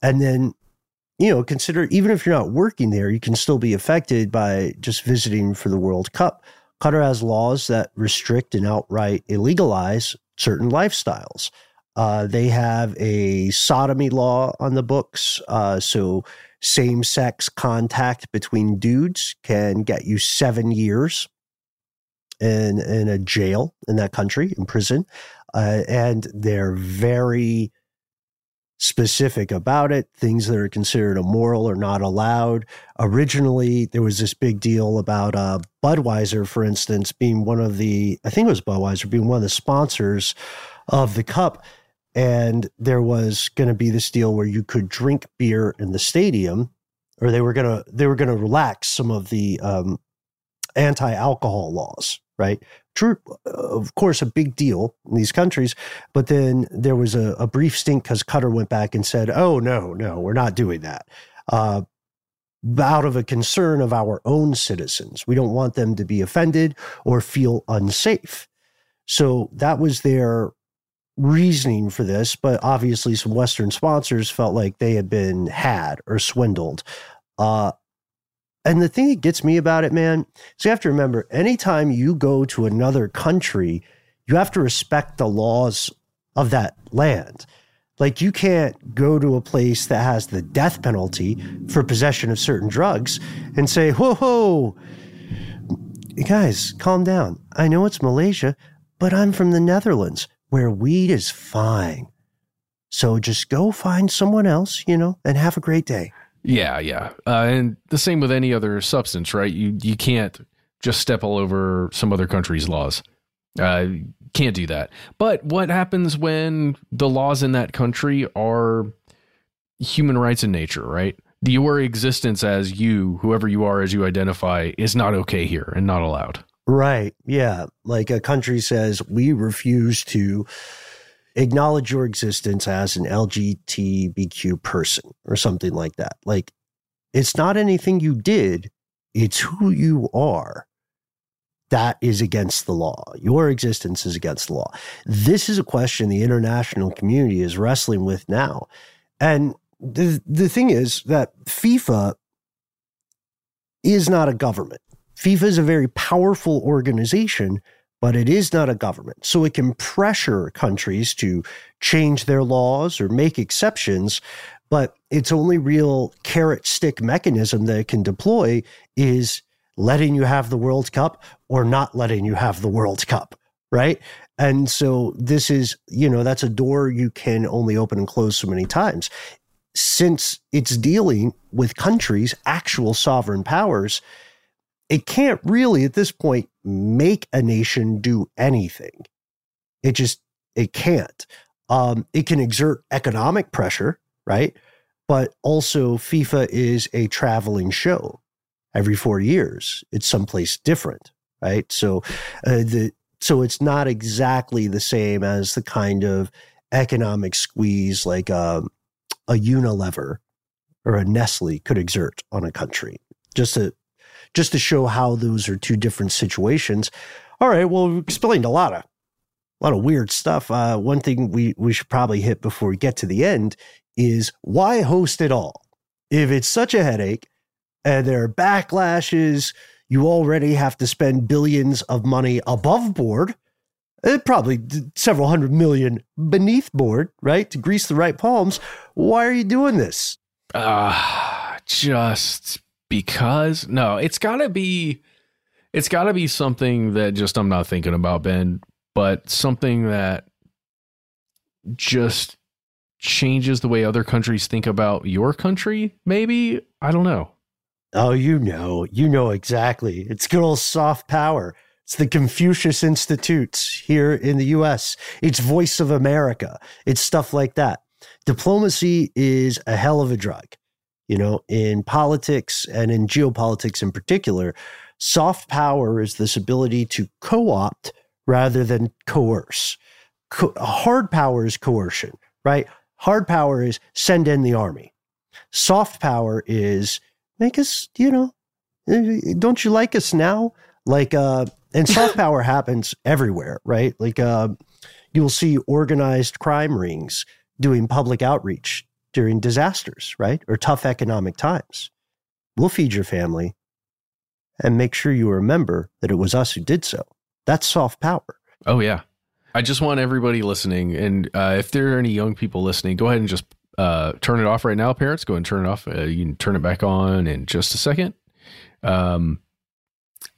And then, you know, consider even if you're not working there, you can still be affected by just visiting for the World Cup. Qatar has laws that restrict and outright illegalize certain lifestyles. Uh, they have a sodomy law on the books. Uh, so same sex contact between dudes can get you seven years in, in a jail in that country, in prison. Uh, and they're very specific about it. Things that are considered immoral are not allowed. Originally, there was this big deal about uh, Budweiser, for instance, being one of the, I think it was Budweiser, being one of the sponsors of the cup and there was going to be this deal where you could drink beer in the stadium or they were going to they were going to relax some of the um, anti-alcohol laws right? True of course a big deal in these countries but then there was a, a brief stink because Qatar went back and said oh no no we're not doing that uh, out of a concern of our own citizens. We don't want them to be offended or feel unsafe. So that was their reasoning for this, but obviously some Western sponsors felt like they had been had or swindled. Uh, and the thing that gets me about it, man, is you have to remember anytime you go to another country, you have to respect the laws of that land. Like you can't go to a place that has the death penalty for possession of certain drugs and say, whoa, whoa, guys, calm down. I know it's Malaysia, but I'm from the Netherlands where weed is fine. So just go find someone else, you know, and have a great day. Yeah, yeah. Uh, and the same with any other substance, right? You you can't just step all over some other country's laws. Uh, can't do that. But what happens when the laws in that country are human rights in nature, right? Your existence as you, whoever you are as you identify, is not okay here and not allowed. Right. Yeah. Like a country says, we refuse to acknowledge your existence as an LGBTQ person or something like that. Like it's not anything you did, it's who you are. That is against the law. Your existence is against the law. This is a question the international community is wrestling with now. And the, the thing is that FIFA is not a government. FIFA is a very powerful organization, but it is not a government. So it can pressure countries to change their laws or make exceptions. But its only real carrot stick mechanism that it can deploy is letting you have the World Cup or not letting you have the World Cup, right? And so this is, you know, that's a door you can only open and close so many times. Since it's dealing with countries, actual sovereign powers, it can't really at this point make a nation do anything. It just it can't. Um, it can exert economic pressure, right? But also, FIFA is a traveling show. Every four years, it's someplace different, right? So, uh, the so it's not exactly the same as the kind of economic squeeze like um, a Unilever or a Nestle could exert on a country. Just to just to show how those are two different situations. All right, well, we've explained a lot of a lot of weird stuff. Uh, one thing we we should probably hit before we get to the end is why host it all? If it's such a headache and there are backlashes, you already have to spend billions of money above board, uh, probably several hundred million beneath board, right? To grease the right palms. Why are you doing this? Uh, just because no, it's gotta be it's gotta be something that just I'm not thinking about, Ben, but something that just changes the way other countries think about your country, maybe? I don't know. Oh, you know, you know exactly. It's good old soft power. It's the Confucius Institutes here in the US. It's Voice of America. It's stuff like that. Diplomacy is a hell of a drug. You know, in politics and in geopolitics in particular, soft power is this ability to co opt rather than coerce. Co- hard power is coercion, right? Hard power is send in the army. Soft power is make us, you know, don't you like us now? Like, uh, and soft power happens everywhere, right? Like, uh, you'll see organized crime rings doing public outreach during disasters, right? Or tough economic times. We'll feed your family and make sure you remember that it was us who did so. That's soft power. Oh, yeah. I just want everybody listening, and uh, if there are any young people listening, go ahead and just uh, turn it off right now, parents. Go and turn it off. Uh, you can turn it back on in just a second. Um,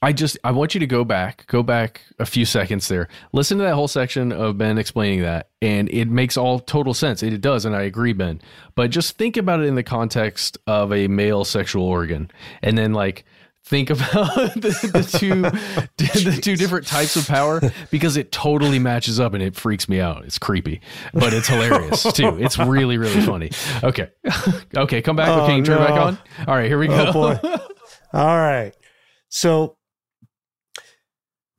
I just I want you to go back, go back a few seconds there. Listen to that whole section of Ben explaining that, and it makes all total sense. It, it does, and I agree, Ben. But just think about it in the context of a male sexual organ, and then like think about the, the two the two different types of power because it totally matches up and it freaks me out. It's creepy, but it's hilarious too. It's really really funny. Okay, okay, come back. Oh, okay, turn no. back on. All right, here we oh, go. All right, so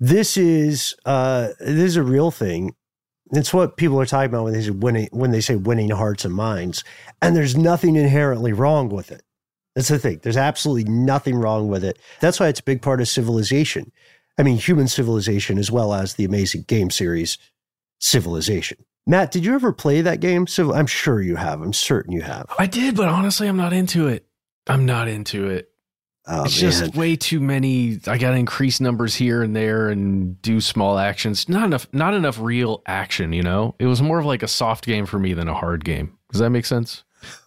this is uh, this is a real thing. It's what people are talking about when they say winning when they say winning hearts and minds, and there's nothing inherently wrong with it. That's the thing. There's absolutely nothing wrong with it. That's why it's a big part of civilization. I mean, human civilization as well as the amazing game series Civilization. Matt, did you ever play that game? Civil I'm sure you have. I'm certain you have. I did, but honestly, I'm not into it. I'm not into it. Oh, it's man. just way too many. I got to increase numbers here and there and do small actions. Not enough. Not enough real action. You know, it was more of like a soft game for me than a hard game. Does that make sense?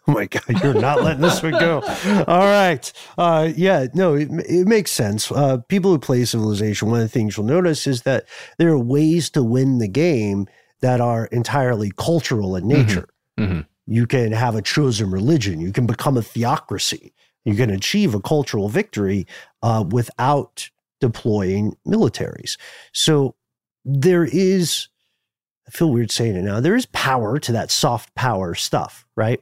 Oh my God, you're not letting this one go. All right. Uh, yeah, no, it, it makes sense. Uh, people who play Civilization, one of the things you'll notice is that there are ways to win the game that are entirely cultural in mm-hmm. nature. Mm-hmm. Mm-hmm. You can have a chosen religion, you can become a theocracy, you can achieve a cultural victory uh, without deploying militaries. So there is. I feel weird saying it now. There is power to that soft power stuff, right?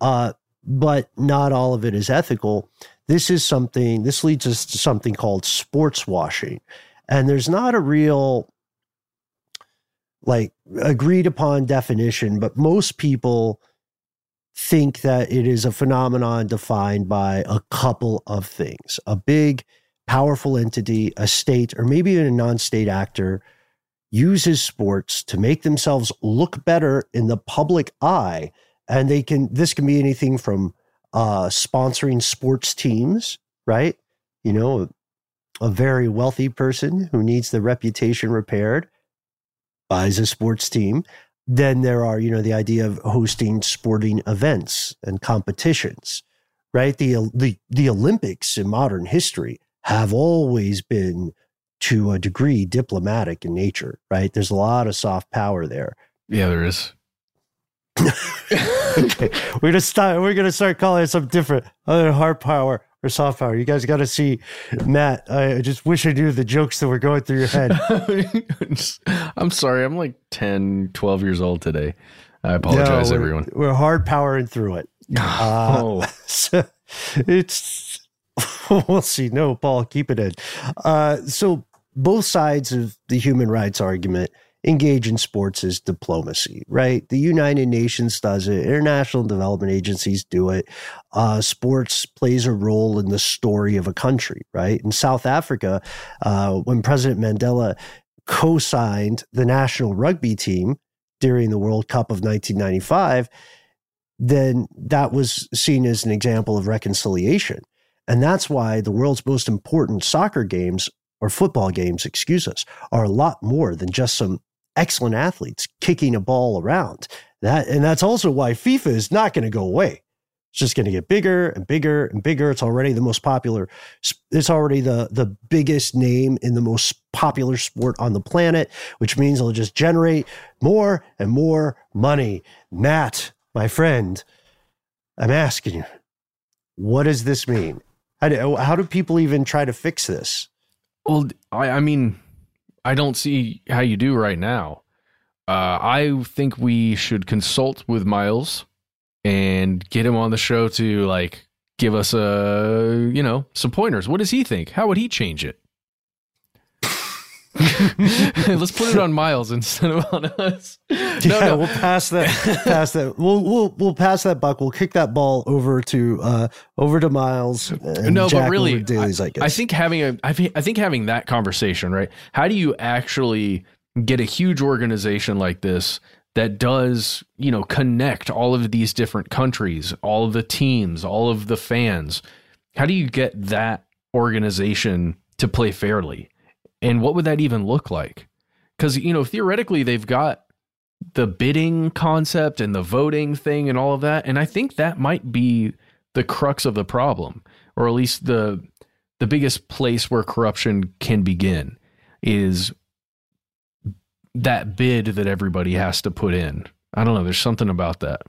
Uh, but not all of it is ethical. This is something, this leads us to something called sports washing. And there's not a real, like, agreed upon definition, but most people think that it is a phenomenon defined by a couple of things a big, powerful entity, a state, or maybe even a non state actor uses sports to make themselves look better in the public eye and they can this can be anything from uh, sponsoring sports teams, right? You know, a very wealthy person who needs the reputation repaired buys a sports team. Then there are, you know, the idea of hosting sporting events and competitions, right? The, the, the Olympics in modern history have always been to a degree diplomatic in nature, right? There's a lot of soft power there. Yeah, there is. okay, we're gonna start. We're gonna start calling it something different, other hard power or soft power. You guys got to see Matt. I just wish I knew the jokes that were going through your head. I'm sorry. I'm like 10, 12 years old today. I apologize, No, we're- everyone. We're hard powering through it. Uh, oh, so it's we'll see. No, Paul, keep it in. Uh, so both sides of the human rights argument engage in sports is diplomacy, right? The United Nations does it, international development agencies do it. Uh, sports plays a role in the story of a country, right? In South Africa, uh, when President Mandela co-signed the national rugby team during the World Cup of 1995, then that was seen as an example of reconciliation. And that's why the world's most important soccer games or football games, excuse us, are a lot more than just some excellent athletes kicking a ball around. That and that's also why FIFA is not going to go away. It's just going to get bigger and bigger and bigger. It's already the most popular. It's already the the biggest name in the most popular sport on the planet, which means it'll just generate more and more money. Matt, my friend, I'm asking you, what does this mean? How do, how do people even try to fix this? well, I, I mean, I don't see how you do right now. Uh, I think we should consult with Miles and get him on the show to like give us a you know some pointers. What does he think? How would he change it? Let's put it on Miles instead of on us. No, yeah, no. we'll pass that. pass that. We'll we'll we'll pass that buck. We'll kick that ball over to uh over to Miles. No, Jack but really, Dailies, I, guess. I think having a, I think, I think having that conversation, right? How do you actually get a huge organization like this that does, you know, connect all of these different countries, all of the teams, all of the fans? How do you get that organization to play fairly? And what would that even look like? Because, you know, theoretically, they've got the bidding concept and the voting thing and all of that. And I think that might be the crux of the problem, or at least the the biggest place where corruption can begin is that bid that everybody has to put in. I don't know. There's something about that.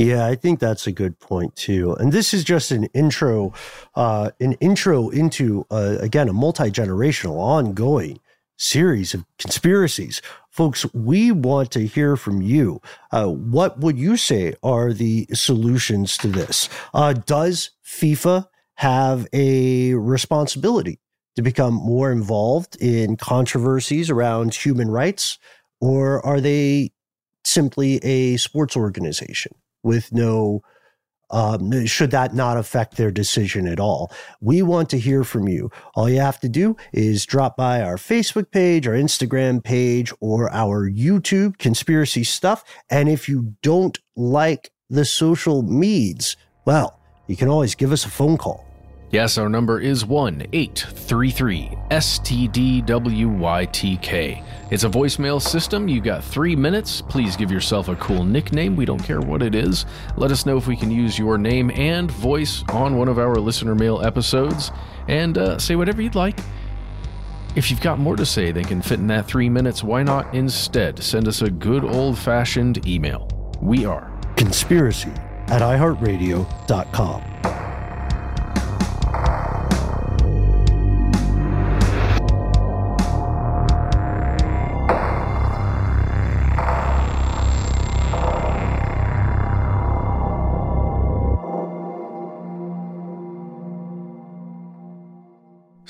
Yeah, I think that's a good point too. And this is just an intro, uh, an intro into uh, again a multi generational, ongoing series of conspiracies, folks. We want to hear from you. Uh, what would you say are the solutions to this? Uh, does FIFA have a responsibility to become more involved in controversies around human rights, or are they simply a sports organization? With no um, should that not affect their decision at all. We want to hear from you. All you have to do is drop by our facebook page our instagram page or our youtube conspiracy stuff. And if you don't like the social meds well you can always give us a phone call Yes, our number is 1 833 STDWYTK. It's a voicemail system. You got three minutes. Please give yourself a cool nickname. We don't care what it is. Let us know if we can use your name and voice on one of our listener mail episodes and uh, say whatever you'd like. If you've got more to say than can fit in that three minutes, why not instead send us a good old fashioned email? We are conspiracy at iheartradio.com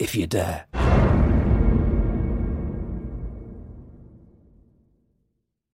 if you dare.